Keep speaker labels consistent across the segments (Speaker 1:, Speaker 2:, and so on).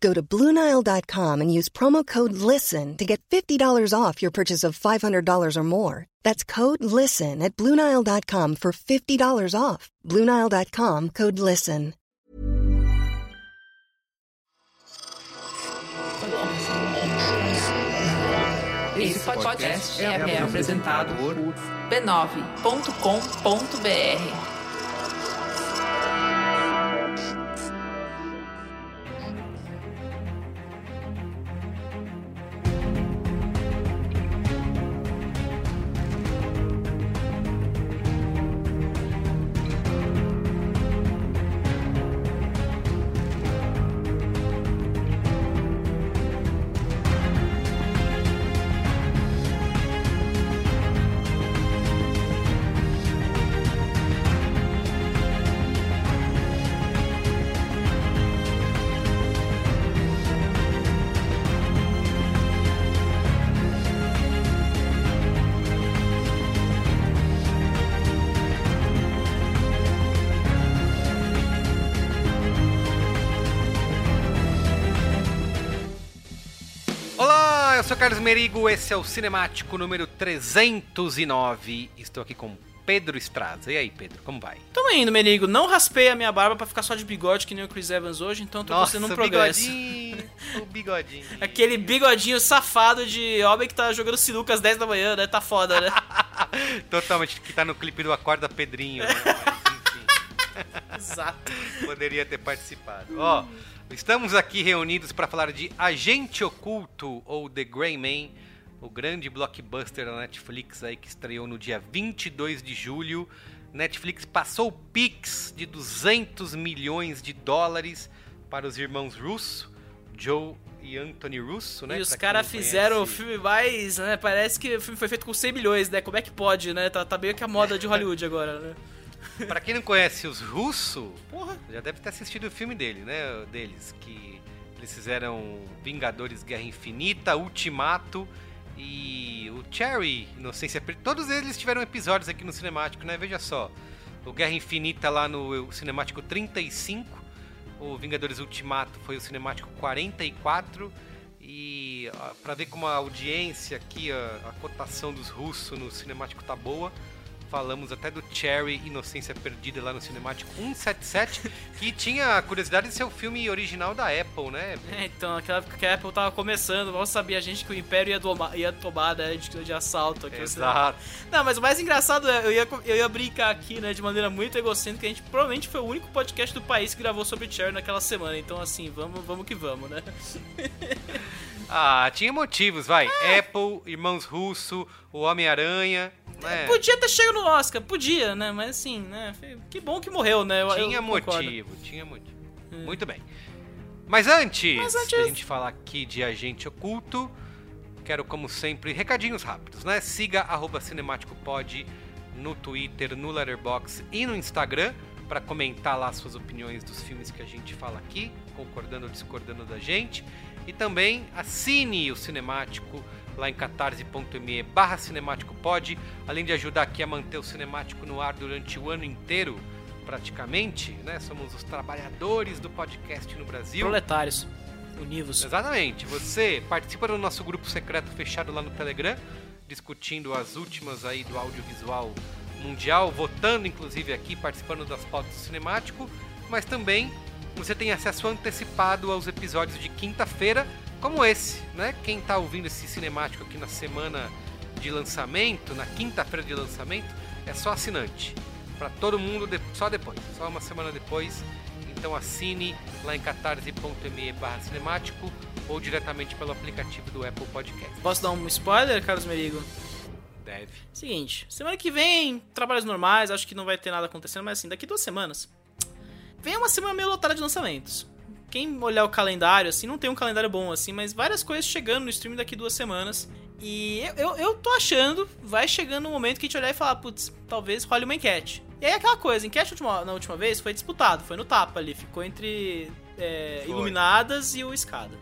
Speaker 1: Go to BlueNile.com and use promo code LISTEN to get $50 off your purchase of $500 or more. That's code LISTEN at BlueNile.com for $50 off. BlueNile.com code LISTEN.
Speaker 2: Esse podcast é, apresentado por b9.com.br.
Speaker 3: Carlos Merigo, esse é o Cinemático número 309. Estou aqui com Pedro Estraza. E aí, Pedro, como vai?
Speaker 4: Tamo indo, Menigo. Não raspei a minha barba pra ficar só de bigode que nem o Chris Evans hoje, então tô
Speaker 3: Nossa,
Speaker 4: um
Speaker 3: o
Speaker 4: progresso.
Speaker 3: bigodinho, o bigodinho.
Speaker 4: Aquele bigodinho safado de homem que tá jogando sinuca às 10 da manhã, né? Tá foda, né?
Speaker 3: Totalmente, que tá no clipe do Acorda Pedrinho, né? Mas, enfim.
Speaker 4: Exato.
Speaker 3: Poderia ter participado. Ó, estamos aqui reunidos para falar de Agente Oculto ou The Grey Man, o grande blockbuster da Netflix aí que estreou no dia 22 de julho. Netflix passou o Pix de 200 milhões de dólares para os irmãos Russo, Joe e Anthony Russo, né?
Speaker 4: e os caras fizeram o filme mais, né? Parece que o filme foi feito com 100 milhões, né? Como é que pode, né? Tá, tá meio que a moda de Hollywood agora, né?
Speaker 3: Pra quem não conhece os Russo, já deve ter assistido o filme dele, né? Deles, que eles fizeram Vingadores Guerra Infinita, Ultimato e o Cherry, Inocência Perdida. Todos eles tiveram episódios aqui no Cinemático, né? Veja só. O Guerra Infinita lá no Cinemático 35, o Vingadores Ultimato foi o Cinemático 44 e ó, pra ver como a audiência aqui, a, a cotação dos russos no Cinemático tá boa, falamos até do Cherry Inocência Perdida lá no Cinemático 177, que tinha a curiosidade de ser o filme original da Apple, né?
Speaker 4: É, então, naquela época que a Apple tava começando, mal sabia a gente que o Império ia, doma- ia tomar, né, de, de assalto. aqui,
Speaker 3: Exato.
Speaker 4: Não, mas o mais engraçado é, eu ia, eu ia brincar aqui, né, de maneira muito egocêntrica, a gente provavelmente foi o único podcast do país que gravou sobre Cherry naquela semana, então assim, vamos, vamos que vamos, né?
Speaker 3: Ah, tinha motivos, vai. Apple, Irmãos Russo, o Homem-Aranha, né?
Speaker 4: Podia ter chegado no Oscar, podia, né, mas assim, né, que bom que morreu, né? Eu- eu
Speaker 3: Tinha
Speaker 4: concordo.
Speaker 3: motivo, tinha motivo. Muito bem. Mas antes,
Speaker 4: Mas antes-
Speaker 3: da gente falar aqui de Agente Oculto, quero, como sempre, recadinhos rápidos, né? Siga arroba CinemáticoPod no Twitter, no Letterboxd e no Instagram para comentar lá suas opiniões dos filmes que a gente fala aqui, concordando ou discordando da gente. E também assine o Cinemático lá em catarse.me barra cinemáticopod, além de ajudar aqui a manter o Cinemático no ar durante o ano inteiro. praticamente, né? Somos os trabalhadores do podcast no Brasil.
Speaker 4: Proletários. Univos.
Speaker 3: Exatamente. Você participa do nosso grupo secreto fechado lá no Telegram, discutindo as últimas aí do audiovisual mundial, votando inclusive aqui, participando das pautas do cinemático, mas também você tem acesso antecipado aos episódios de quinta-feira, como esse, né? Quem tá ouvindo esse cinemático aqui na semana de lançamento, na quinta-feira de lançamento, é só assinante. Para todo mundo só depois, só uma semana depois. Então assine lá em catarse.me barra cinemático ou diretamente pelo aplicativo do Apple Podcast.
Speaker 4: Posso dar um spoiler, Carlos Merigo?
Speaker 3: Deve.
Speaker 4: Seguinte, semana que vem, trabalhos normais, acho que não vai ter nada acontecendo, mas assim, daqui duas semanas. Vem uma semana meio lotada de lançamentos. Quem olhar o calendário, assim, não tem um calendário bom, assim, mas várias coisas chegando no stream daqui duas semanas. E eu, eu, eu tô achando, vai chegando um momento que a gente olhar e falar, putz, talvez role uma enquete. E aí aquela coisa, enquete última, na última vez foi disputado, foi no tapa ali, ficou entre é,
Speaker 3: Foi.
Speaker 4: Iluminadas e o Escada.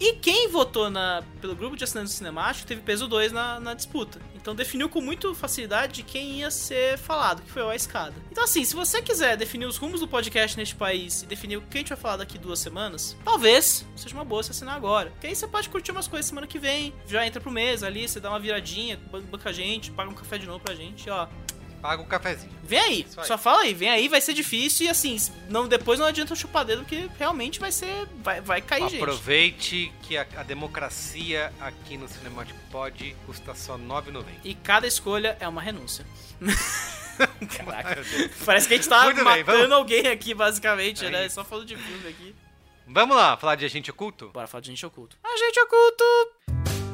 Speaker 4: E quem votou na, pelo grupo de assinantes do Cinemático teve peso 2 na, na disputa. Então definiu com muita facilidade quem ia ser falado, que foi o A Escada. Então assim, se você quiser definir os rumos do podcast neste país e definir o que a gente vai falar daqui duas semanas, talvez seja uma boa se assinar agora. Porque aí você pode curtir umas coisas semana que vem, já entra pro mês ali, você dá uma viradinha, ban- banca a gente, paga um café de novo pra gente, ó.
Speaker 3: Paga um cafezinho.
Speaker 4: Vem aí,
Speaker 3: aí.
Speaker 4: só fala aí, vem aí, vai ser difícil e assim, não, depois não adianta chupar dedo, porque realmente vai ser. Vai, vai cair gente.
Speaker 3: Aproveite que a, a democracia aqui no Cinemático Pod custa só R$ 9,90.
Speaker 4: E cada escolha é uma renúncia. Caraca. Parece que a gente tá
Speaker 3: Muito bem,
Speaker 4: matando
Speaker 3: vamos.
Speaker 4: alguém aqui, basicamente,
Speaker 3: É
Speaker 4: né?
Speaker 3: isso.
Speaker 4: Só falando de filme aqui.
Speaker 3: Vamos lá, falar de Agente Oculto?
Speaker 4: Bora falar de gente oculto. Agente oculto!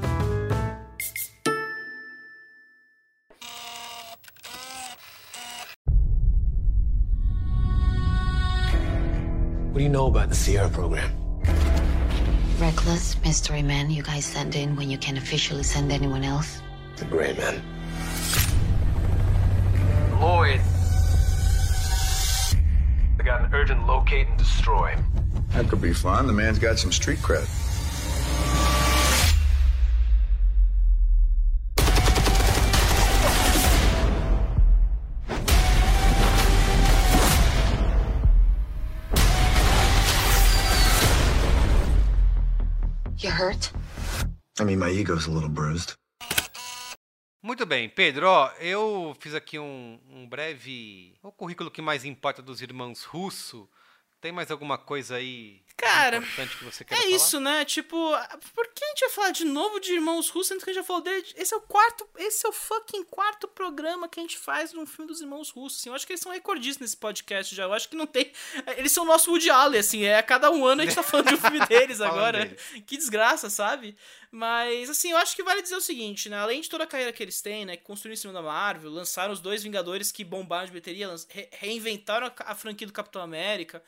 Speaker 5: Do you know about the Sierra program?
Speaker 6: Reckless mystery man you guys send in when you can officially send anyone else?
Speaker 5: The Gray Man.
Speaker 7: Lloyd. I got an urgent locate and destroy.
Speaker 8: That could be fun. The man's got some street cred. I mean, my ego's a little bruised.
Speaker 3: Muito bem, Pedro, ó, eu fiz aqui um, um breve. O currículo que mais importa dos irmãos Russo. Tem mais alguma coisa aí
Speaker 4: Cara,
Speaker 3: importante que você quer
Speaker 4: É
Speaker 3: falar?
Speaker 4: isso, né? Tipo, por que a gente vai falar de novo de Irmãos Russos, sendo que a gente já falou dele? Esse é o quarto, esse é o fucking quarto programa que a gente faz de um filme dos Irmãos Russos, assim. Eu acho que eles são recordistas nesse podcast já. Eu acho que não tem... Eles são o nosso Woody Allen, assim. É a cada um ano a gente tá falando de um filme deles agora. Que desgraça, sabe? Mas, assim, eu acho que vale dizer o seguinte, né? Além de toda a carreira que eles têm, né? Que construíram em cima da Marvel, lançaram os dois Vingadores que bombaram de re- reinventaram a, a franquia do Capitão América,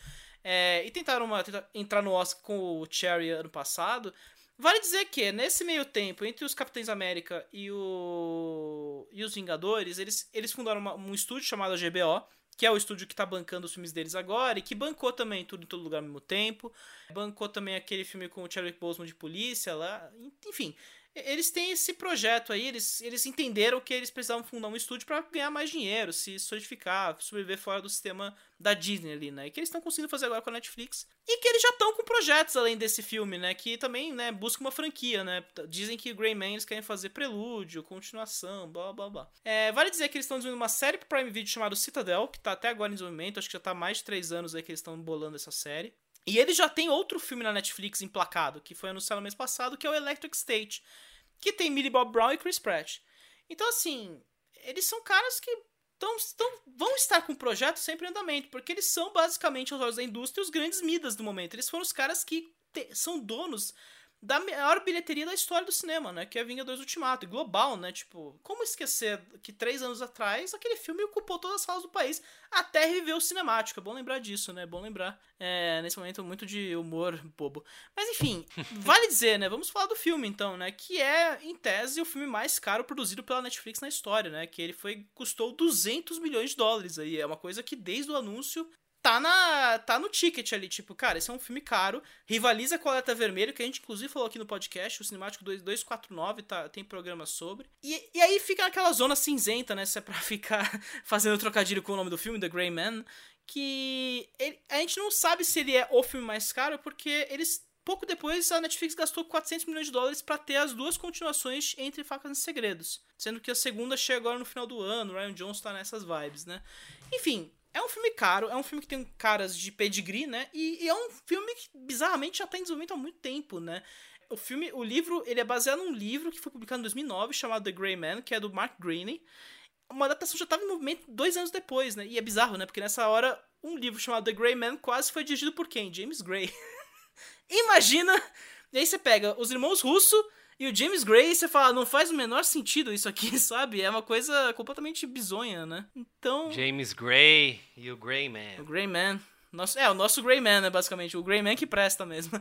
Speaker 4: é, e tentaram uma- tentar entrar no Oscar com o Cherry ano passado. Vale dizer que, nesse meio tempo, entre os Capitães América e, o, e os Vingadores, eles, eles fundaram uma- um estúdio chamado GBO, que é o estúdio que tá bancando os filmes deles agora, e que bancou também Tudo em Todo Lugar ao mesmo tempo. Bancou também aquele filme com o Chadwick Boseman de polícia lá. Enfim, eles têm esse projeto aí, eles, eles entenderam que eles precisavam fundar um estúdio para ganhar mais dinheiro, se solidificar, sobreviver fora do sistema da Disney ali, né? E que eles estão conseguindo fazer agora com a Netflix. E que eles já estão com projetos além desse filme, né? Que também, né, buscam uma franquia, né? Dizem que Grey Man eles querem fazer prelúdio, continuação, blá blá blá. É, vale dizer que eles estão desenvolvendo uma série pro Prime Video chamada Citadel, que tá até agora em desenvolvimento, acho que já tá mais de três anos aí que eles estão bolando essa série. E eles já têm outro filme na Netflix emplacado, que foi anunciado no mês passado, que é o Electric State, que tem Millie Bob Brown e Chris Pratt. Então, assim, eles são caras que tão, tão, vão estar com o projeto sempre em andamento, porque eles são basicamente, aos olhos da indústria, os grandes midas do momento. Eles foram os caras que te- são donos da maior bilheteria da história do cinema, né? Que é Vingadores Ultimato, e global, né? Tipo, como esquecer que três anos atrás aquele filme ocupou todas as salas do país até reviver o cinemático. É bom lembrar disso, né? É bom lembrar. É, nesse momento, muito de humor bobo. Mas enfim, vale dizer, né? Vamos falar do filme então, né? Que é, em tese, o filme mais caro produzido pela Netflix na história, né? Que ele foi custou 200 milhões de dólares aí. É uma coisa que desde o anúncio tá na tá no ticket ali, tipo, cara, esse é um filme caro, rivaliza com a Alerta Vermelho, que a gente inclusive falou aqui no podcast, o Cinemático 2- 249 tá, tem programa sobre. E, e aí fica naquela zona cinzenta, né, se é pra ficar fazendo trocadilho com o nome do filme, The Grey Man. que ele, a gente não sabe se ele é o filme mais caro, porque eles pouco depois a Netflix gastou 400 milhões de dólares para ter as duas continuações entre Facas e Segredos, sendo que a segunda chega agora no final do ano, o Ryan Johnson tá nessas vibes, né? Enfim, é um filme caro, é um filme que tem caras de pedigree, né? E, e é um filme que bizarramente já tá em desenvolvimento há muito tempo, né? O filme, o livro, ele é baseado num livro que foi publicado em 2009 chamado The Grey Man, que é do Mark Greaney. Uma adaptação já estava em movimento dois anos depois, né? E é bizarro, né? Porque nessa hora, um livro chamado The Grey Man quase foi dirigido por quem? James Gray. Imagina! E aí você pega os irmãos Russo e o James Gray você fala, não faz o menor sentido isso aqui, sabe? É uma coisa completamente bizonha, né? Então.
Speaker 3: James Gray e o Gray Man.
Speaker 4: O Gray Man. Nosso, é, o nosso Grey Man, né, basicamente. O Grey Man que presta mesmo.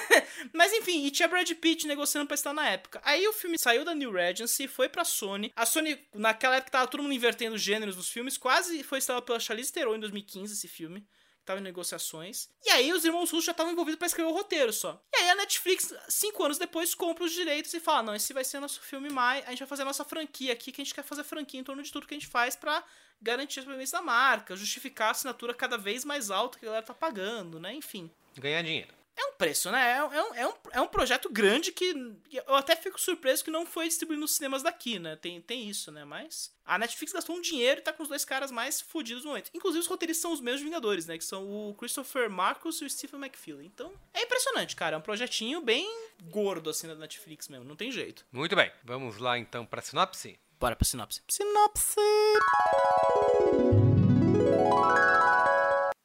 Speaker 4: Mas enfim, e tinha Brad Pitt negociando pra estar na época. Aí o filme saiu da New Regency, foi pra Sony. A Sony, naquela época, tava todo mundo invertendo os gêneros dos filmes. Quase foi instalado pela Charlize Theron em 2015, esse filme tava em negociações. E aí os irmãos russos já estavam envolvidos para escrever o roteiro só. E aí a Netflix, cinco anos depois, compra os direitos e fala: não, esse vai ser nosso filme mais. A gente vai fazer a nossa franquia aqui, que a gente quer fazer franquia em torno de tudo que a gente faz para garantir as premissas da marca, justificar a assinatura cada vez mais alta que a galera tá pagando, né? Enfim.
Speaker 3: Ganhar dinheiro.
Speaker 4: É um preço, né? É, é, um, é, um, é um projeto grande que eu até fico surpreso que não foi distribuído nos cinemas daqui, né? Tem, tem isso, né? Mas a Netflix gastou um dinheiro e tá com os dois caras mais fodidos no momento. Inclusive, os roteiristas são os mesmos Vingadores, né? Que são o Christopher Marcus e o Stephen McFeely. Então, é impressionante, cara. É um projetinho bem gordo, assim, da Netflix mesmo. Não tem jeito.
Speaker 3: Muito bem. Vamos lá, então, pra sinopse?
Speaker 4: Bora pra sinopse. Sinopse!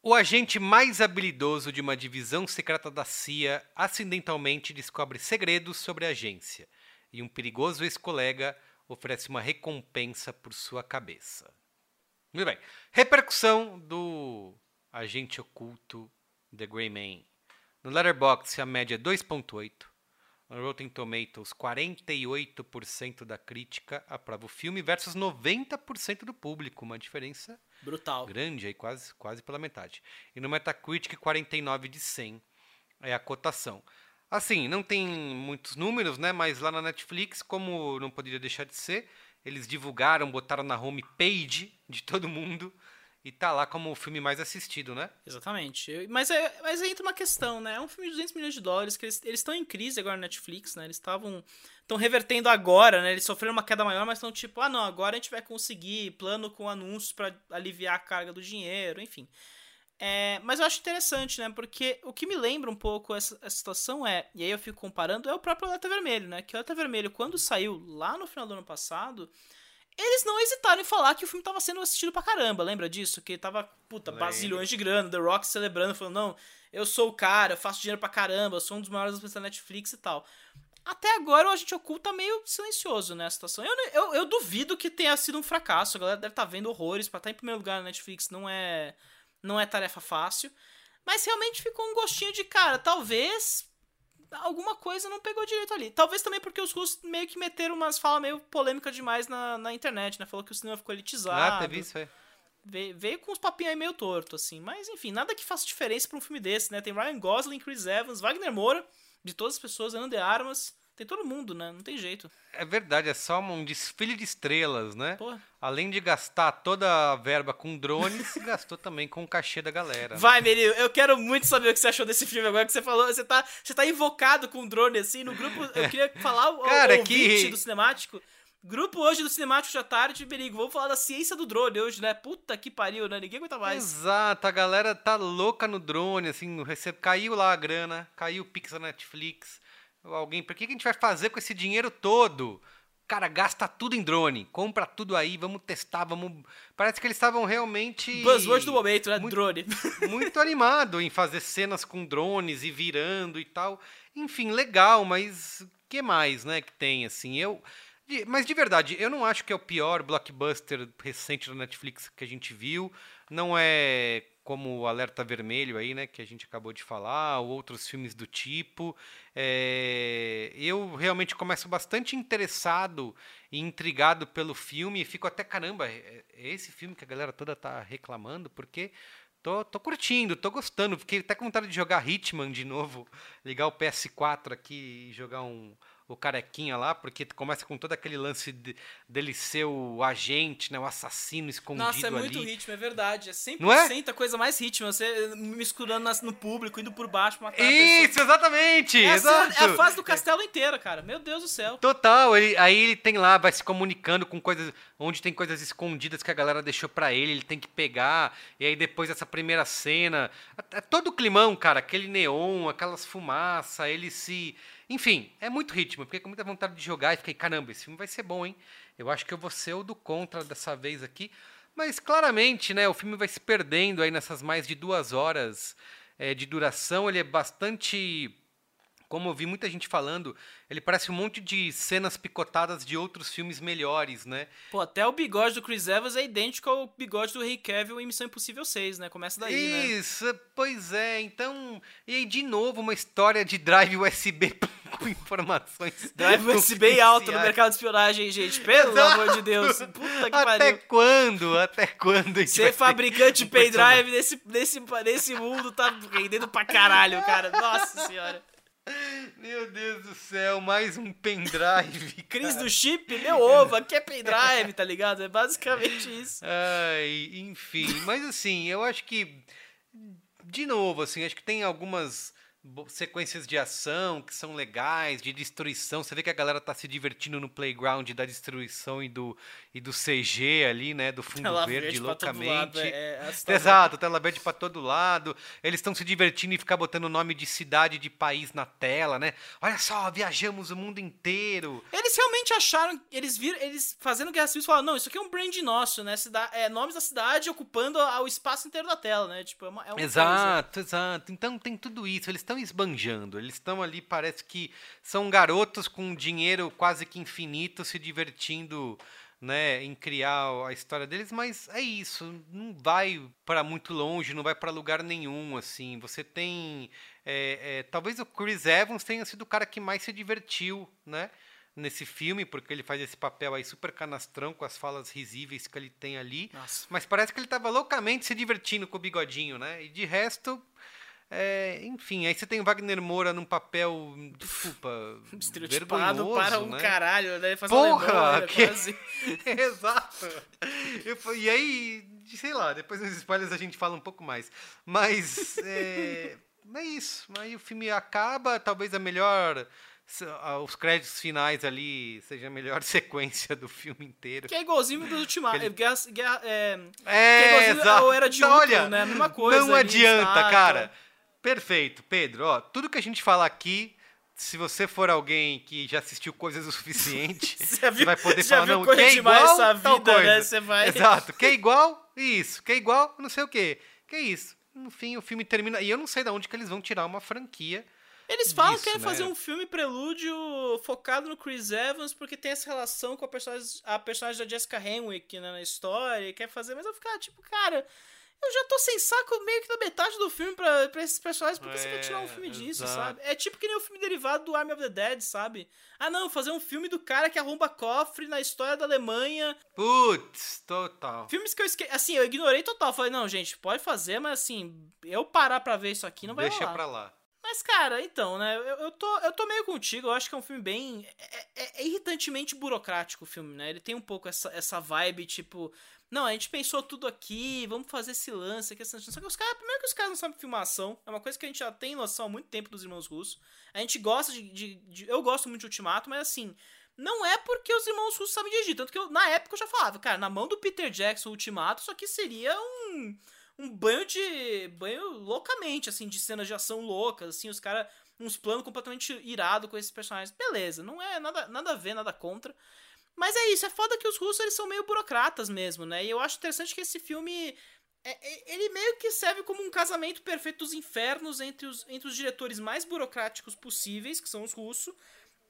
Speaker 3: O agente mais habilidoso de uma divisão secreta da CIA acidentalmente descobre segredos sobre a agência e um perigoso ex-colega oferece uma recompensa por sua cabeça. Muito bem. Repercussão do agente oculto The Grey Man. No Letterboxd a média é 2.8. No Rotten Tomatoes, 48% da crítica aprova o filme versus 90% do público, uma diferença
Speaker 4: brutal,
Speaker 3: grande aí, quase, quase pela metade. E no Metacritic, 49 de 100 é a cotação. Assim, não tem muitos números, né? Mas lá na Netflix, como não poderia deixar de ser, eles divulgaram, botaram na homepage de todo mundo e tá lá como o filme mais assistido, né?
Speaker 4: Exatamente. Mas, é, mas entra uma questão, né? É um filme de 200 milhões de dólares, que eles estão em crise agora na Netflix, né? Eles estavam estão revertendo agora, né? Eles sofreram uma queda maior, mas estão tipo, ah, não, agora a gente vai conseguir plano com anúncios para aliviar a carga do dinheiro, enfim. É, mas eu acho interessante, né? Porque o que me lembra um pouco essa, essa situação é, e aí eu fico comparando, é o próprio Alerta Vermelho, né? Que o Alerta Vermelho, quando saiu lá no final do ano passado, eles não hesitaram em falar que o filme tava sendo assistido pra caramba, lembra disso? Que tava, puta, bazilhões de grana, The Rock celebrando, falando, não, eu sou o cara, eu faço dinheiro pra caramba, eu sou um dos maiores da Netflix e tal. Até agora o Agente Oculto tá meio silencioso nessa situação. Eu, eu, eu duvido que tenha sido um fracasso, a galera deve estar tá vendo horrores, pra estar tá em primeiro lugar na Netflix não é, não é tarefa fácil. Mas realmente ficou um gostinho de, cara, talvez alguma coisa não pegou direito ali. Talvez também porque os russos meio que meteram umas falas meio polêmicas demais na, na internet, né? Falou que o cinema ficou elitizado.
Speaker 3: Ah, teve isso aí.
Speaker 4: Veio, veio com uns papinhos aí meio torto, assim. Mas, enfim, nada que faça diferença pra um filme desse, né? Tem Ryan Gosling, Chris Evans, Wagner Moura, de todas as pessoas, Ana de Armas. Tem todo mundo, né? Não tem jeito.
Speaker 3: É verdade, é só um desfile de estrelas, né? Porra. Além de gastar toda a verba com drones, gastou também com o cachê da galera.
Speaker 4: Né? Vai, Meril, eu quero muito saber o que você achou desse filme agora que você falou. Você tá, você tá invocado com drone, assim, no grupo. Eu queria falar o, Cara, o que... do cinemático. Grupo hoje do Cinemático de tarde, Berigo. Vamos falar da ciência do drone hoje, né? Puta que pariu, né? Ninguém aguenta mais.
Speaker 3: Exato, a galera tá louca no drone, assim, no recebo. Caiu lá a grana, caiu o Pix da Netflix alguém, por que a gente vai fazer com esse dinheiro todo? Cara, gasta tudo em drone, compra tudo aí, vamos testar, vamos. Parece que eles estavam realmente.
Speaker 4: Buzzword do momento, né?
Speaker 3: Muito,
Speaker 4: drone.
Speaker 3: Muito animado em fazer cenas com drones e virando e tal. Enfim, legal, mas o que mais, né, que tem, assim? Eu. Mas de verdade, eu não acho que é o pior blockbuster recente da Netflix que a gente viu. Não é como o Alerta Vermelho aí, né, que a gente acabou de falar, ou outros filmes do tipo. É, eu realmente começo bastante interessado e intrigado pelo filme e fico até, caramba, é, é esse filme que a galera toda tá reclamando, porque Tô, tô curtindo, tô gostando. Fiquei até com vontade de jogar Hitman de novo. Ligar o PS4 aqui e jogar um, o carequinha lá, porque começa com todo aquele lance de, dele ser o agente, né? O assassino escondido
Speaker 4: Nossa, é muito
Speaker 3: ali.
Speaker 4: ritmo, é verdade. É 100%
Speaker 3: Não é?
Speaker 4: a coisa mais ritmo. Você misturando no público, indo por baixo, matar
Speaker 3: Isso, exatamente!
Speaker 4: É cena-
Speaker 3: exato.
Speaker 4: é a fase do castelo inteira, cara. Meu Deus do céu.
Speaker 3: Total, ele, aí ele tem lá, vai se comunicando com coisas, onde tem coisas escondidas que a galera deixou pra ele, ele tem que pegar, e aí depois dessa primeira cena, é todo o climão, cara, aquele neon, aquelas fumaças, ele se... Enfim, é muito ritmo, fiquei com muita vontade de jogar e fiquei, caramba, esse filme vai ser bom, hein? Eu acho que eu vou ser o do contra dessa vez aqui, mas claramente, né, o filme vai se perdendo aí nessas mais de duas horas eh, de duração, ele é bastante como eu vi muita gente falando, ele parece um monte de cenas picotadas de outros filmes melhores, né?
Speaker 4: Pô, até o bigode do Chris Evans é idêntico ao bigode do Henry Cavill em Missão Impossível 6, né? Começa daí, né?
Speaker 3: Isso, pois é. Então, e aí de novo uma história de drive USB com informações.
Speaker 4: Drive USB alto no mercado de espionagem, gente. Pelo
Speaker 3: Exato.
Speaker 4: amor de Deus. Puta que
Speaker 3: Até
Speaker 4: pariu.
Speaker 3: quando? Até quando?
Speaker 4: Ser fabricante de pendrive nesse, nesse, nesse mundo tá rendendo pra caralho, cara. Nossa senhora.
Speaker 3: Meu Deus do céu, mais um pendrive.
Speaker 4: Cris do chip, meu ovo, aqui é pendrive, tá ligado? É basicamente isso.
Speaker 3: Ai, enfim, mas assim, eu acho que de novo, assim, acho que tem algumas sequências de ação que são legais, de destruição. Você vê que a galera tá se divertindo no playground da destruição e do, e do CG ali, né? Do fundo
Speaker 4: Tela
Speaker 3: verde,
Speaker 4: verde
Speaker 3: loucamente.
Speaker 4: lado, é- é.
Speaker 3: Exato, tela verde pra todo lado. Eles estão se divertindo e ficar botando nome de cidade, de país na tela, né? Olha só, viajamos o mundo inteiro.
Speaker 4: Eles realmente acharam, eles viram, eles fazendo Guerra Civil falaram, não, isso aqui é um brand nosso, né? Cida é, nomes da cidade ocupando o espaço inteiro da tela, né? Tipo, é uma, é uma coisa.
Speaker 3: Exato, exato. Então tem tudo isso. Eles estão esbanjando. Eles estão ali, parece que são garotos com dinheiro quase que infinito se divertindo, né, em criar a história deles. Mas é isso. Não vai para muito longe, não vai para lugar nenhum. Assim, você tem, é, é, talvez o Chris Evans tenha sido o cara que mais se divertiu, né? Nesse filme, porque ele faz esse papel aí super canastrão com as falas risíveis que ele tem ali.
Speaker 4: Nossa.
Speaker 3: Mas parece que ele tava loucamente se divertindo com o bigodinho, né? E de resto, é, enfim, aí você tem o Wagner Moura num papel, desculpa,
Speaker 4: Estereotipado para um
Speaker 3: né?
Speaker 4: caralho, né? Faz
Speaker 3: Porra,
Speaker 4: alemão, né?
Speaker 3: que-
Speaker 4: Quase.
Speaker 3: Exato. Eu e aí, sei lá, depois nos spoilers a gente fala um pouco mais. Mas é, é isso. Aí o filme acaba, talvez a melhor. Os créditos finais ali seja a melhor sequência do filme inteiro.
Speaker 4: Que é igualzinho do Ultimato.
Speaker 3: Aquele-
Speaker 4: Guerra, guerra, é, que é
Speaker 3: É,
Speaker 4: igualzinho
Speaker 3: exato.
Speaker 4: Era de
Speaker 3: Então,
Speaker 4: Ultron,
Speaker 3: olha,
Speaker 4: né? A mesma coisa.
Speaker 3: Não adianta, cara. Perfeito, Pedro. Ó, tudo que a gente falar aqui, se você for alguém que já assistiu coisas o suficiente, você
Speaker 4: viu-
Speaker 3: vai poder falar, não, que é igual
Speaker 4: essa
Speaker 3: tal
Speaker 4: vida, né?
Speaker 3: coisa.
Speaker 4: Você vai-
Speaker 3: Exato. Que é igual, isso. Que é igual, não sei o quê. Que é isso. No fim, o filme termina... E eu não sei de onde que eles vão tirar uma franquia
Speaker 4: Eles falam
Speaker 3: disso,
Speaker 4: que querem
Speaker 3: né?
Speaker 4: fazer um filme prelúdio focado no Chris Evans, porque tem essa relação com a personagem, a personagem da Jessica Henwick né, na história, e quer fazer, mas eu ficar tipo, cara, eu já tô sem saco meio que na metade do filme pra, pra esses personagens, por que você quer tirar um
Speaker 3: É,
Speaker 4: filme disso,
Speaker 3: exato.
Speaker 4: sabe? É tipo que nem o filme derivado do Army of the Dead, sabe? Ah não, fazer um filme do cara que arromba cofre na história da Alemanha.
Speaker 3: Putz, total.
Speaker 4: Filmes que eu esqueci. Assim, eu ignorei total. Falei, não, gente, pode fazer, mas assim, eu parar pra ver isso aqui não vai
Speaker 3: Deixa
Speaker 4: rolar.
Speaker 3: pra lá.
Speaker 4: Mas, cara, então, né? Eu, eu, tô, eu tô meio contigo. Eu acho que é um filme bem. É, é- é irritantemente burocrático o filme, né? Ele tem um pouco essa, essa vibe, tipo. Não, a gente pensou tudo aqui, vamos fazer esse lance aqui. essa- Só que os caras. Primeiro que os caras não sabem filmação. É uma coisa que a gente já tem noção há muito tempo dos irmãos russos. A gente gosta de. de- de- eu gosto muito de Ultimato, mas assim. Não é porque os irmãos russos sabem dirigir. Tanto que eu, na época eu já falava, cara, na mão do Peter Jackson, o Ultimato, isso aqui seria um um banho de. banho loucamente, assim, de cenas de ação loucas, assim, os caras. uns planos completamente irados com esses personagens. Beleza, não é nada, nada a ver, nada contra. Mas é isso, é foda que os russos eles são meio burocratas mesmo, né? E eu acho interessante que esse filme. é- é- ele meio que serve como um casamento perfeito dos infernos entre os, entre os diretores mais burocráticos possíveis, que são os russos,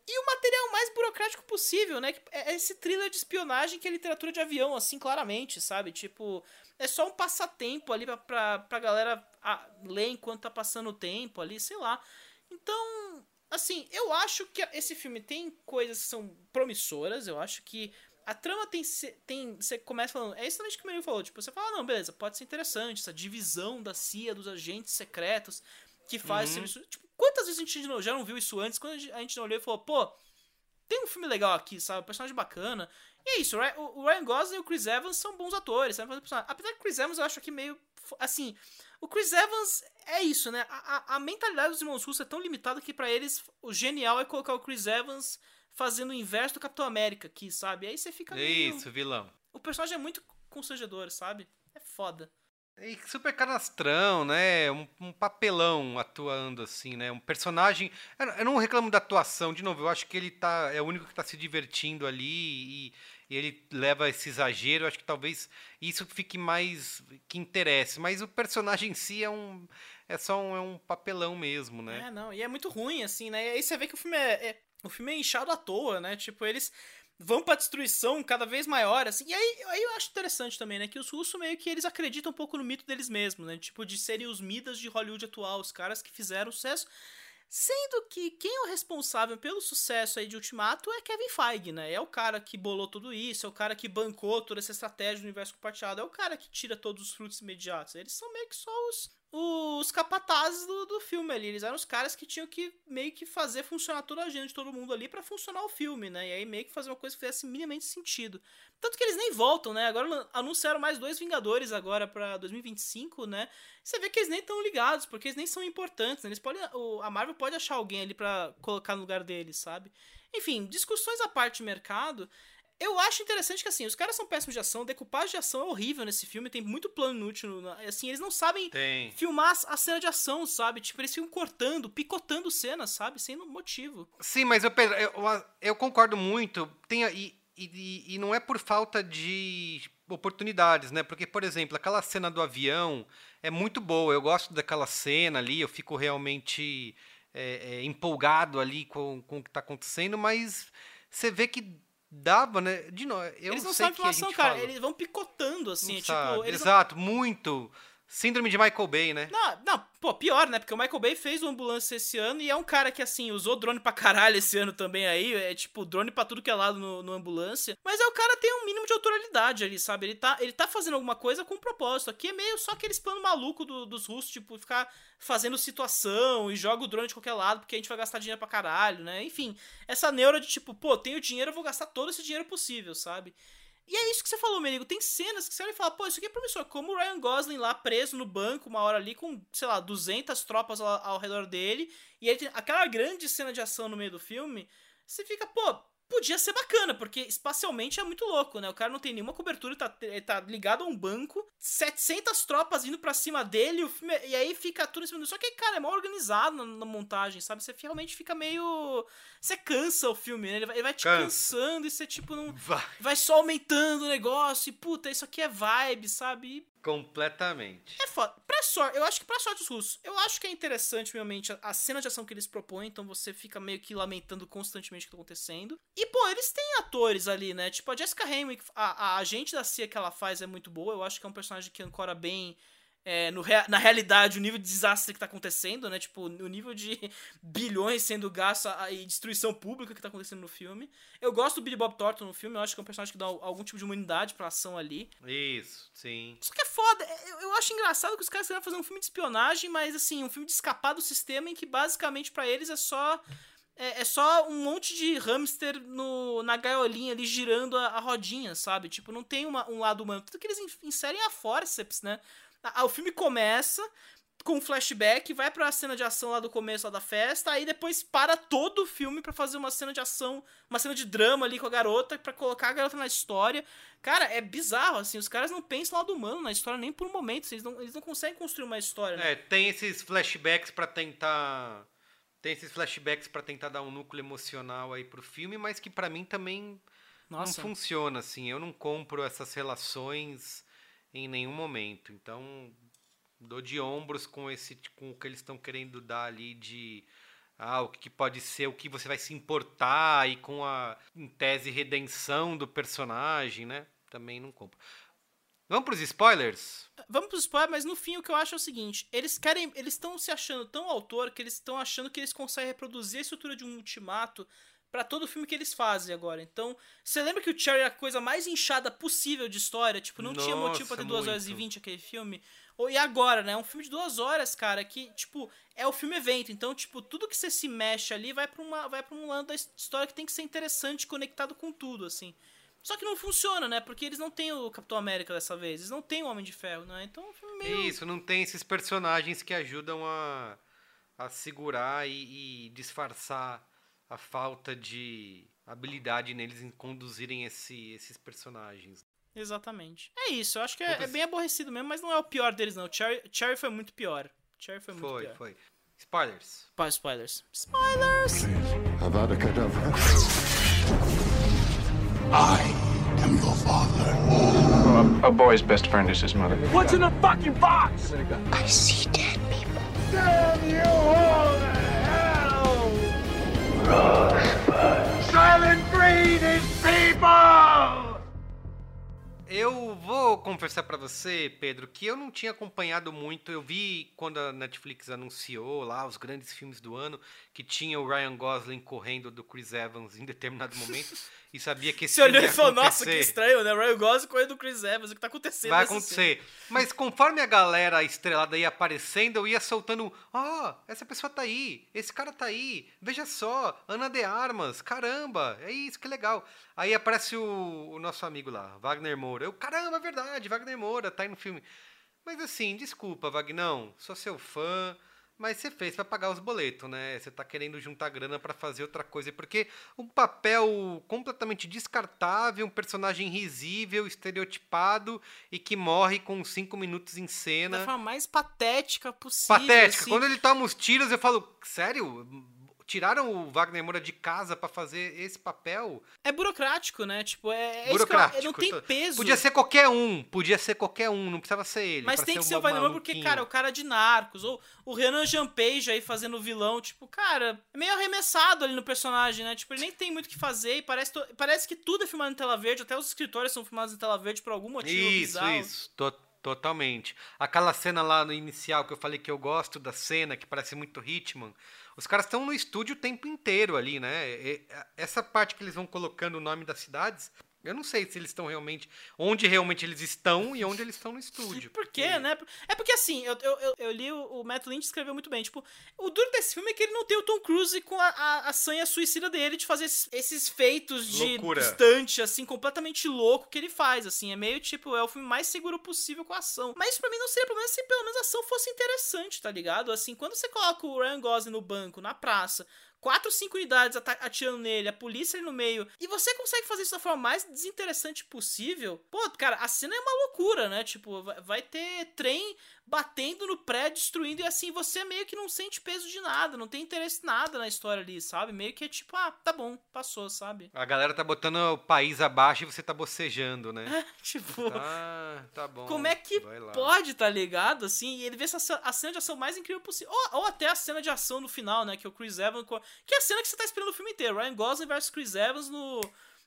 Speaker 4: e o material mais burocrático possível, né? Que É esse thriller de espionagem que é literatura de avião, assim, claramente, sabe? Tipo, é só um passatempo ali pra, pra, pra galera ah, ler enquanto tá passando o tempo ali, sei lá. Então, assim, eu acho que esse filme tem coisas que são promissoras, eu acho que a trama tem. tem você começa falando. É exatamente o que o Menino falou. Tipo, você fala, não, beleza, pode ser interessante, essa divisão da CIA, dos agentes secretos, que faz
Speaker 3: Uhum.
Speaker 4: serviço. Tipo, quantas vezes a gente não- já não viu isso antes? Quando a gente- a gente não olhou e falou, pô, tem um filme legal aqui, sabe? Um personagem bacana. E é isso, o Ryan Gosling e o Chris Evans são bons atores, sabe? Apesar que o Chris Evans eu acho que meio. Assim, o Chris Evans é isso, né? A, a, a mentalidade dos irmãos russos é tão limitada que para eles o genial é colocar o Chris Evans fazendo o inverso do Capitão América aqui, sabe? Aí você fica meio...
Speaker 3: Isso, vilão.
Speaker 4: O personagem é muito constrangedor, sabe? É foda.
Speaker 3: E super canastrão, né? Um, um, papelão atuando assim, né? Um personagem. Eu não reclamo da atuação, de novo, eu acho que ele tá. É o único que tá se divertindo ali e, e ele leva esse exagero. Acho que talvez isso fique mais. que interesse. Mas o personagem em si é um. É só um, é um papelão mesmo, né?
Speaker 4: É, não. E é muito ruim, assim, né? E aí você vê que o filme é, é o filme é inchado à toa, né? Tipo, eles vão pra destruição cada vez maior, assim. E aí, aí eu acho interessante também, né? Que os russos meio que eles acreditam um pouco no mito deles mesmos, né? Tipo, de serem os Midas de Hollywood atual, os caras que fizeram sucesso. Sendo que quem é o responsável pelo sucesso aí de Ultimato é Kevin Feige, né? É o cara que bolou tudo isso, é o cara que bancou toda essa estratégia do universo compartilhado, é o cara que tira todos os frutos imediatos. Eles são meio que só os, os capatazes do, do filme ali. Eles eram os caras que tinham que meio que fazer funcionar toda a agenda de todo mundo ali para funcionar o filme, né? E aí meio que fazer uma coisa que fizesse minimamente sentido. Tanto que eles nem voltam, né? Agora anunciaram mais dois Vingadores agora para 2025, né? Você vê que eles nem estão ligados, porque eles nem são importantes, né? Eles podem, a Marvel pode achar alguém ali para colocar no lugar deles, sabe? Enfim, discussões à parte de mercado. Eu acho interessante que, assim, os caras são péssimos de ação, decupagem de ação é horrível nesse filme, tem muito plano inútil. Assim, eles não sabem
Speaker 3: tem.
Speaker 4: filmar a cena de ação, sabe? Tipo, eles ficam cortando, picotando cenas, sabe? Sem motivo.
Speaker 3: Sim, mas eu, Pedro, eu, eu concordo muito. Tem, e, e, e não é por falta de oportunidades, né? Porque, por exemplo, aquela cena do avião é muito boa. Eu gosto daquela cena ali, eu fico realmente é, é, empolgado ali com, com o que está acontecendo, mas você vê que dava, né? De novo, eu
Speaker 4: eles não
Speaker 3: sei
Speaker 4: sabem
Speaker 3: que a gente
Speaker 4: cara.
Speaker 3: fala.
Speaker 4: Eles vão picotando, assim.
Speaker 3: Não
Speaker 4: tipo,
Speaker 3: Exato, muito. Síndrome de Michael Bay, né?
Speaker 4: Não, não, pô, pior, né? Porque o Michael Bay fez o Ambulância esse ano e é um cara que, assim, usou drone pra caralho esse ano também aí. É tipo, drone pra tudo que é lado no, no Ambulância. Mas é o cara tem um mínimo de autoralidade ali, sabe? Ele tá, ele tá fazendo alguma coisa com propósito. Aqui é meio só aqueles planos malucos do, dos russos, tipo, ficar fazendo situação e joga o drone de qualquer lado porque a gente vai gastar dinheiro pra caralho, né? Enfim, essa neura de tipo, pô, tenho dinheiro, eu vou gastar todo esse dinheiro possível, sabe? E é isso que você falou, Menigo. Tem cenas que você olha e fala, pô, isso aqui é promissor. Como o Ryan Gosling lá preso no banco uma hora ali com, sei lá, 200 tropas ao, ao redor dele. E ele tem aquela grande cena de ação no meio do filme. Você fica, pô, podia ser bacana, porque espacialmente é muito louco, né? O cara não tem nenhuma cobertura, tá, tá ligado a um banco, 700 tropas indo pra cima dele, filme, e aí fica tudo em cima do... Só que, cara, é mal organizado na, na, montagem, sabe? Você realmente fica meio... Você cansa o filme, né? Ele vai, ele vai te cansa. cansando e você, tipo, não...
Speaker 3: Vai.
Speaker 4: vai só aumentando o negócio e, puta, isso aqui é vibe, sabe? E
Speaker 3: Completamente.
Speaker 4: é foda. Pra sorte, eu acho que pra sorte dos russos, eu acho que é interessante, realmente, a, a cena de ação que eles propõem, então você fica meio que lamentando constantemente o que tá acontecendo. E, pô, eles têm atores ali, né? Tipo, a Jessica Henwick, a, a agente da CIA que ela faz é muito boa, eu acho que é um personagem que ancora bem é, no, na realidade, o nível de desastre que tá acontecendo, né? Tipo, o nível de bilhões sendo gasto e destruição pública que tá acontecendo no filme. Eu gosto do Billy Bob Thornton no filme, eu acho que é um personagem que dá algum tipo de humanidade pra ação ali.
Speaker 3: Isso, sim.
Speaker 4: Só que é foda, eu, eu acho engraçado que os caras querem fazer um filme de espionagem, mas assim, um filme de escapar do sistema em que basicamente para eles é só. É, é, só um monte de hamster no, na gaiolinha ali girando a, a rodinha, sabe? Tipo, não tem uma, um lado humano. Tanto que eles inserem a forceps, né? O filme começa com um flashback, vai pra cena de ação lá do começo lá da festa, aí depois para todo o filme para fazer uma cena de ação, uma cena de drama ali com a garota, para colocar a garota na história. Cara, é bizarro, assim, os caras não pensam lá do humano na história nem por um momento, eles não, eles não conseguem construir uma história. Né?
Speaker 3: É, tem esses flashbacks para tentar tem esses flashbacks para tentar dar um núcleo emocional aí pro filme, mas que para mim também
Speaker 4: Nossa.
Speaker 3: não funciona assim. Eu não compro essas relações em nenhum momento. Então, dou de ombros com esse com o que eles estão querendo dar ali de ah, o que pode ser, o que você vai se importar e com a em tese redenção do personagem, né? Também não compro. Vamos pros spoilers?
Speaker 4: Vamos pros spoilers, mas no fim o que eu acho é o seguinte: eles querem. Eles estão se achando tão autor que eles estão achando que eles conseguem reproduzir a estrutura de um ultimato para todo o filme que eles fazem agora. Então, você lembra que o Cherry é a coisa mais inchada possível de história? Tipo, não
Speaker 3: Nossa,
Speaker 4: tinha motivo pra ter 2 horas e
Speaker 3: muito.
Speaker 4: 20 aquele filme. E agora, né? É um filme de duas horas, cara, que, tipo, é o filme evento. Então, tipo, tudo que você se mexe ali vai pra, uma, vai pra um lado da história que tem que ser interessante, conectado com tudo, assim. Só que não funciona, né? Porque eles não têm o Capitão América dessa vez, eles não têm o Homem de Ferro, né? Então o filme meio...
Speaker 3: Isso, não tem esses personagens que ajudam a, a segurar e, e disfarçar a falta de habilidade neles em conduzirem esse, esses personagens.
Speaker 4: Exatamente. É isso, eu acho que é, é, bem aborrecido mesmo, mas não é o pior deles, não. Cherry, Cherry foi muito pior. Cherry foi muito
Speaker 3: foi,
Speaker 4: pior.
Speaker 3: Foi, foi. Spoilers.
Speaker 4: Pá, spoilers. Spoilers!
Speaker 8: Avada Kedavra. I am your father.
Speaker 7: Well, a, a, boy's best friend is his mother.
Speaker 2: What's in the fucking box?
Speaker 8: I see dead people.
Speaker 2: Damn you all. Silent Breed!
Speaker 3: Eu vou confessar para você, Pedro, que eu não tinha acompanhado muito. Eu vi quando a Netflix anunciou lá os grandes filmes do ano, que tinha o Ryan Gosling correndo do Chris Evans em determinado momento. e sabia que esse
Speaker 4: Você olhou e falou, nossa, que estranho, né? Ryan Gosling correndo do Chris Evans, o que tá acontecendo?
Speaker 3: Vai acontecer. Mas conforme a galera estrelada ia aparecendo, eu ia soltando, ó, oh, essa pessoa tá aí, esse cara tá aí, veja só, Ana de Armas, caramba, é isso, que legal. Aí aparece o, o nosso amigo lá, Wagner Moura. Eu, caramba, é verdade, Wagner Moura tá aí no filme. Mas assim, desculpa, Vagnão, sou seu fã, mas você fez para pagar os boletos, né? Você tá querendo juntar grana para fazer outra coisa. Porque um papel completamente descartável, um personagem risível, estereotipado e que morre com cinco minutos em cena.
Speaker 4: Da forma mais patética possível.
Speaker 3: Patética.
Speaker 4: Assim.
Speaker 3: Quando ele toma os tiros, eu falo, sério? Tiraram o Wagner Moura de casa para fazer esse papel.
Speaker 4: É burocrático, né? Tipo, é, é
Speaker 3: burocrático.
Speaker 4: não tem peso.
Speaker 3: Podia ser qualquer um, podia ser qualquer um, não precisava ser ele.
Speaker 4: Mas tem que
Speaker 3: ser
Speaker 4: o Wagner Moura porque, cara, o cara de Narcos, ou o Renan Jampage aí fazendo vilão, tipo, cara, é meio arremessado ali no personagem, né? Tipo, ele nem tem muito o que fazer e parece, parece que tudo é filmado em tela verde, até os escritores são filmados em tela verde por algum motivo
Speaker 3: Isso,
Speaker 4: bizarro.
Speaker 3: isso. Totalmente. Aquela cena lá no inicial que eu falei que eu gosto da cena, que parece muito Hitman, os caras estão no estúdio o tempo inteiro ali, né? Essa parte que eles vão colocando o nome das cidades, eu não sei se eles estão realmente. Onde realmente eles estão e onde eles estão no estúdio.
Speaker 4: Por quê, né? É porque assim, eu, eu, eu, eu li o, o Matt Lynch escreveu muito bem. Tipo, o duro desse filme é que ele não tem o Tom Cruise com a, a, a sanha suicida dele de fazer esses, esses feitos de
Speaker 3: Loucura.
Speaker 4: distante, assim, completamente louco que ele faz. Assim, é meio tipo, é o filme mais seguro possível com a ação. Mas isso pra mim não seria problema se pelo menos a ação fosse interessante, tá ligado? Assim, quando você coloca o Ryan Gosling no banco, na praça, quatro, cinco unidades atirando nele, a polícia ali no meio, e você consegue fazer isso da forma mais desinteressante possível, pô, cara, a cena é uma loucura, né? Tipo, vai ter trem batendo no prédio, destruindo, e assim, você meio que não sente peso de nada, não tem interesse nada na história ali, sabe? Meio que é tipo, ah, tá bom, passou, sabe?
Speaker 3: A galera tá botando o país abaixo e você tá bocejando, né?
Speaker 4: É, tipo.
Speaker 3: Tá, tá bom.
Speaker 4: Como é que pode, tá ligado? Assim, e ele vê essa, a cena de ação mais incrível possível. Ou, ou até a cena de ação no final, né? Que é o Chris Evans. Que é a cena que você tá esperando o filme inteiro. Ryan Gosling versus Chris Evans no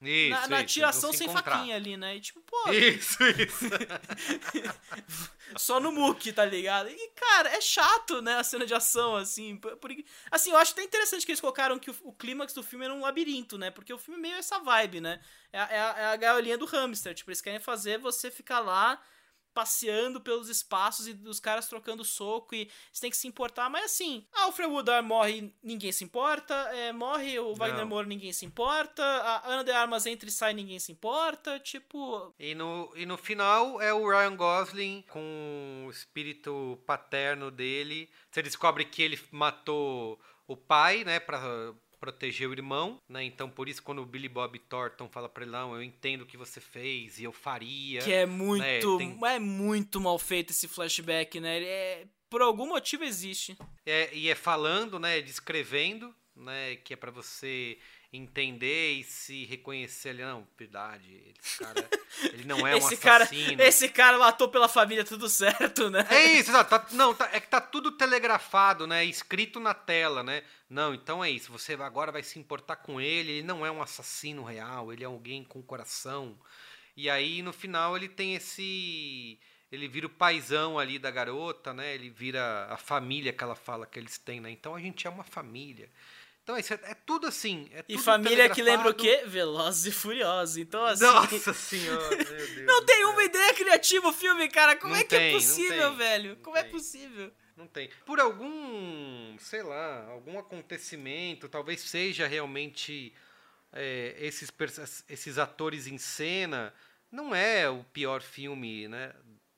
Speaker 3: isso,
Speaker 4: na, na
Speaker 3: isso,
Speaker 4: tiração
Speaker 3: se
Speaker 4: sem
Speaker 3: encontrar.
Speaker 4: faquinha ali, né? E tipo, pô.
Speaker 3: Isso, isso.
Speaker 4: Só no muque, tá ligado? E, cara, é chato, né? A cena de ação, assim. Por, assim, eu acho até interessante que eles colocaram que o, o, clímax do filme era um labirinto, né? Porque o filme é meio essa vibe, né? É, é, a, é a gaiolinha do hamster. Tipo, eles querem fazer você ficar lá passeando pelos espaços e os caras trocando soco e você tem que se importar, mas assim, Alfred Woodard morre, ninguém se importa, é, morre o Wagner Moura, ninguém se importa, a Ana de Armas entra e sai, ninguém se importa, tipo...
Speaker 3: E no, e no final é o Ryan Gosling com o espírito paterno dele, você descobre que ele matou o pai, né, pra proteger o irmão, né? Então por isso quando o Billy Bob Thornton fala para ele, não, eu entendo o que você fez e eu faria.
Speaker 4: Que é muito, né? Tem... é muito mal feito esse flashback, né? Ele é por algum motivo existe.
Speaker 3: É, e é falando, né, descrevendo, né, que é para você entender e se reconhecer ali, não, verdade, esse cara, ele não é um
Speaker 4: esse
Speaker 3: assassino.
Speaker 4: Cara, esse cara matou pela família, tudo certo, né?
Speaker 3: É isso, tá, não, tá, é que tá tudo telegrafado, né, escrito na tela, né? Não, então é isso, você agora vai se importar com ele, ele não é um assassino real, ele é alguém com coração. E aí no final ele tem esse ele vira o paizão ali da garota, né? Ele vira a família que ela fala que eles têm, né? Então a gente é uma família. Então isso é, é tudo assim. É
Speaker 4: E
Speaker 3: tudo
Speaker 4: família que lembra o quê? Velozes e Furiosos. Então, assim...
Speaker 3: Nossa senhora, meu Deus.
Speaker 4: Não tem uma ideia criativa o filme, cara. Como
Speaker 3: Não
Speaker 4: é que
Speaker 3: tem,
Speaker 4: é possível,
Speaker 3: tem,
Speaker 4: velho? Como é
Speaker 3: tem.
Speaker 4: possível?
Speaker 3: Não tem. Por algum, sei lá, algum acontecimento, talvez seja realmente é, esses, esses atores em cena, não é o pior filme, né?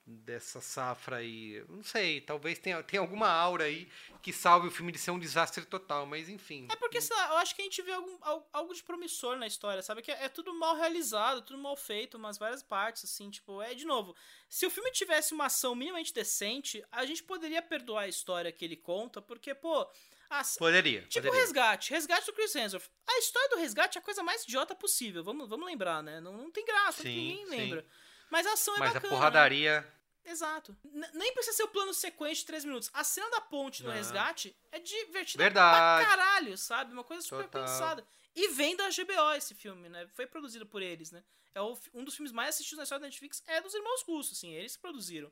Speaker 3: Dessa safra aí. Não sei, talvez tenha, tenha alguma aura aí que salve o filme de ser um desastre total, mas enfim.
Speaker 4: É porque, sei lá, eu acho que a gente vê algum, al- algo de promissor na história, sabe? Que é, é tudo mal realizado, tudo mal feito, umas várias partes, assim, tipo, é de novo. Se o filme tivesse uma ação minimamente decente, a gente poderia perdoar a história que ele conta, porque, pô. as-
Speaker 3: Poderia.
Speaker 4: Tipo o
Speaker 3: poderia.
Speaker 4: resgate, resgate do Chris Hemsworth. A história do resgate é a coisa mais idiota possível, vamos, vamos lembrar, né? Não, não tem graça,
Speaker 3: Sim,
Speaker 4: ninguém
Speaker 3: sim.
Speaker 4: lembra. Mas a ação é
Speaker 3: Mas a
Speaker 4: bacana. né?
Speaker 3: porradaria.
Speaker 4: Exato. N- nem precisa ser o plano sequente de 3 minutos. A cena da ponte no resgate é divertida
Speaker 3: Verdade.
Speaker 4: pra caralho, sabe? Uma coisa super
Speaker 3: Total.
Speaker 4: pensada. E vem da HBO esse filme, né? Foi produzido por eles, né? É o um dos filmes mais assistidos na história da Netflix, é dos irmãos russos, assim, eles produziram.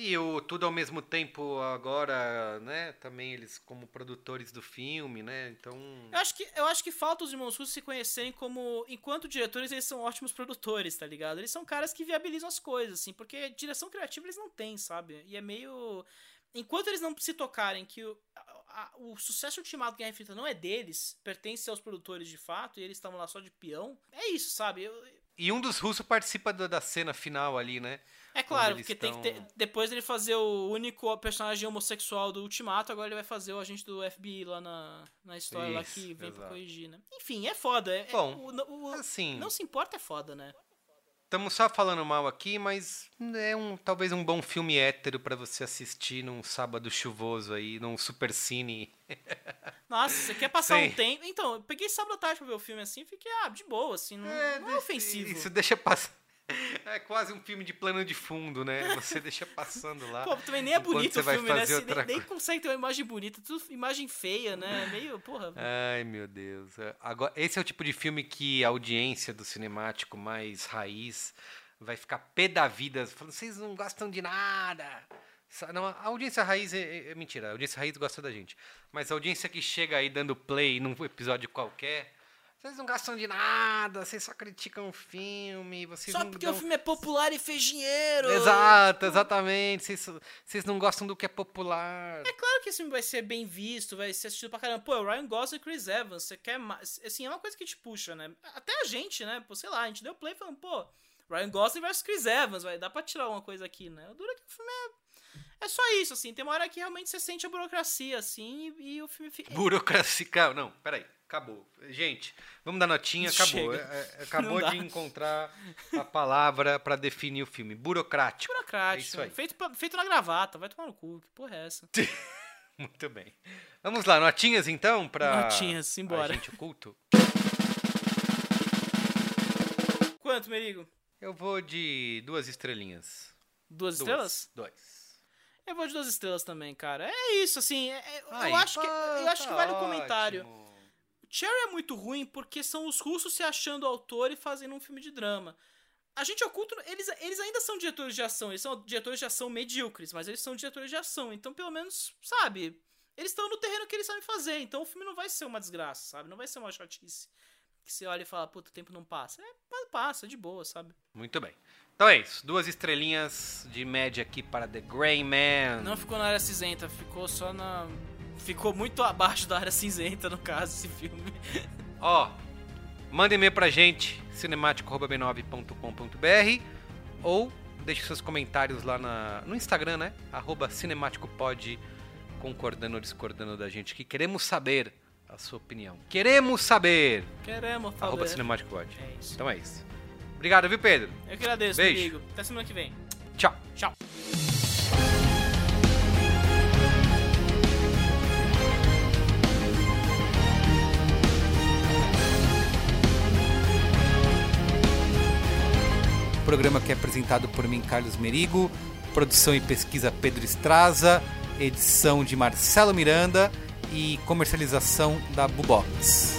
Speaker 3: E o Tudo ao mesmo tempo agora, né? Também eles como produtores do filme, né? Então.
Speaker 4: Eu acho que, eu acho que falta os irmãos russos se conhecerem como. Enquanto diretores, eles são ótimos produtores, tá ligado? Eles são caras que viabilizam as coisas, assim, porque direção criativa eles não têm, sabe? E é meio. Enquanto eles não se tocarem que o, a- o sucesso ultimado Guerra Infinita não é deles, pertence aos produtores de fato, e eles estavam lá só de peão, é isso, sabe? Eu-
Speaker 3: E um dos russos participa da, cena final ali, né?
Speaker 4: é claro, porque tem que ter. Depois dele fazer o único personagem homossexual do Ultimato, agora ele vai fazer o agente do FBI lá na, na história lá
Speaker 3: Isso,
Speaker 4: que vem pra
Speaker 3: exato.
Speaker 4: corrigir, né? Enfim, é foda. É, é-
Speaker 3: Bom,
Speaker 4: o- o-
Speaker 3: assim-
Speaker 4: Não se importa é foda, né?
Speaker 3: Estamos só falando mal aqui, mas é um talvez um bom filme hétero pra você assistir num sábado chuvoso aí, num super cine.
Speaker 4: Nossa, você quer passar
Speaker 3: Sim.
Speaker 4: um tempo. Então, eu peguei sábado à tarde pra ver o filme assim, fiquei, ah, de boa, assim, não é, não é ofensivo.
Speaker 3: Isso deixa passar. É quase um filme de plano de fundo, né? Você deixa passando lá.
Speaker 4: Pô, também nem é bonito
Speaker 3: você
Speaker 4: o filme, né?
Speaker 3: fazer
Speaker 4: Assim, nem, nem consegue ter uma imagem bonita, tudo imagem feia, né? Meio, porra.
Speaker 3: Ai, meu Deus. É, Agora, esse é o tipo de filme que a audiência do cinemático mais raiz vai ficar pé da vida, falando, vocês não gostam de nada. Não, a audiência raiz é, é- é mentira, a audiência raiz gosta da gente. Mas a audiência que chega aí dando play num episódio qualquer, vocês não gostam de nada, vocês só criticam o filme, vocês
Speaker 4: Só porque
Speaker 3: dão...
Speaker 4: o filme é popular e fez dinheiro.
Speaker 3: Exato, exatamente. Vocês, vocês não gostam do que é popular.
Speaker 4: É claro que esse filme vai ser bem visto, vai ser assistido pra caramba. Pô, é o Ryan Gosling e Chris Evans, você quer mais. Assim, é uma coisa que te puxa, né? Até a gente, né? Pô, sei lá, a gente deu play falando, pô, Ryan Gosling versus Chris Evans, vai dar pra tirar alguma coisa aqui, né? O duro é que o filme é. É só isso, assim. Tem uma hora que realmente você sente a burocracia, assim, e, e o filme fica.
Speaker 3: Burocracia. Não, peraí. Acabou. Gente, vamos dar notinha. Acabou.
Speaker 4: Chega.
Speaker 3: É, é, acabou de encontrar a palavra pra definir o filme. Burocrático.
Speaker 4: burocrático.
Speaker 3: É isso aí.
Speaker 4: Feito, feito na gravata, vai tomar no cu. Que porra é essa?
Speaker 3: Muito bem. Vamos lá, notinhas então pra.
Speaker 4: Notinhas, simbora.
Speaker 3: A gente oculto.
Speaker 4: Quanto, Merigo?
Speaker 3: Eu vou de duas estrelinhas.
Speaker 4: Duas
Speaker 3: Duas.
Speaker 4: estrelas?
Speaker 3: Dois.
Speaker 4: Eu vou de duas estrelas também, cara. É isso, assim. é- é-
Speaker 3: Ai,
Speaker 4: eu acho que, eu acho que
Speaker 3: tá
Speaker 4: vale o comentário. Cherry é muito ruim porque são os russos se achando autor e fazendo um filme de drama. A gente oculta. Eles, eles ainda são diretores de ação, eles são diretores de ação medíocres, mas eles são diretores de ação. Então, pelo menos, sabe? Eles estão no terreno que eles sabem fazer. Então o filme não vai ser uma desgraça, sabe? Não vai ser uma chatice. Que você olha e fala, puta, o tempo não passa. É, mas passa, de boa, sabe?
Speaker 3: Muito bem. Então é isso. Duas estrelinhas de média aqui para The Grey Man.
Speaker 4: Não ficou na área cinzenta, ficou só na. Ficou muito abaixo da área cinzenta, no caso, esse filme.
Speaker 3: Ó, manda e-mail pra gente, cinemático.b9.com.br ou deixe seus comentários lá na, no Instagram, né? Arroba cinemáticopod, concordando ou discordando da gente, que queremos saber a sua opinião. Queremos saber!
Speaker 4: Queremos, falar.
Speaker 3: Arroba cinemáticopod.
Speaker 4: É isso.
Speaker 3: Então é isso. Obrigado, viu, Pedro?
Speaker 4: Eu que agradeço,
Speaker 3: Beijo.
Speaker 4: amigo. Até semana que vem.
Speaker 3: Tchau.
Speaker 4: Tchau.
Speaker 3: Programa que é apresentado por mim, Carlos Merigo, produção e pesquisa Pedro Estraza, edição de Marcelo Miranda. E comercialização da Bubox.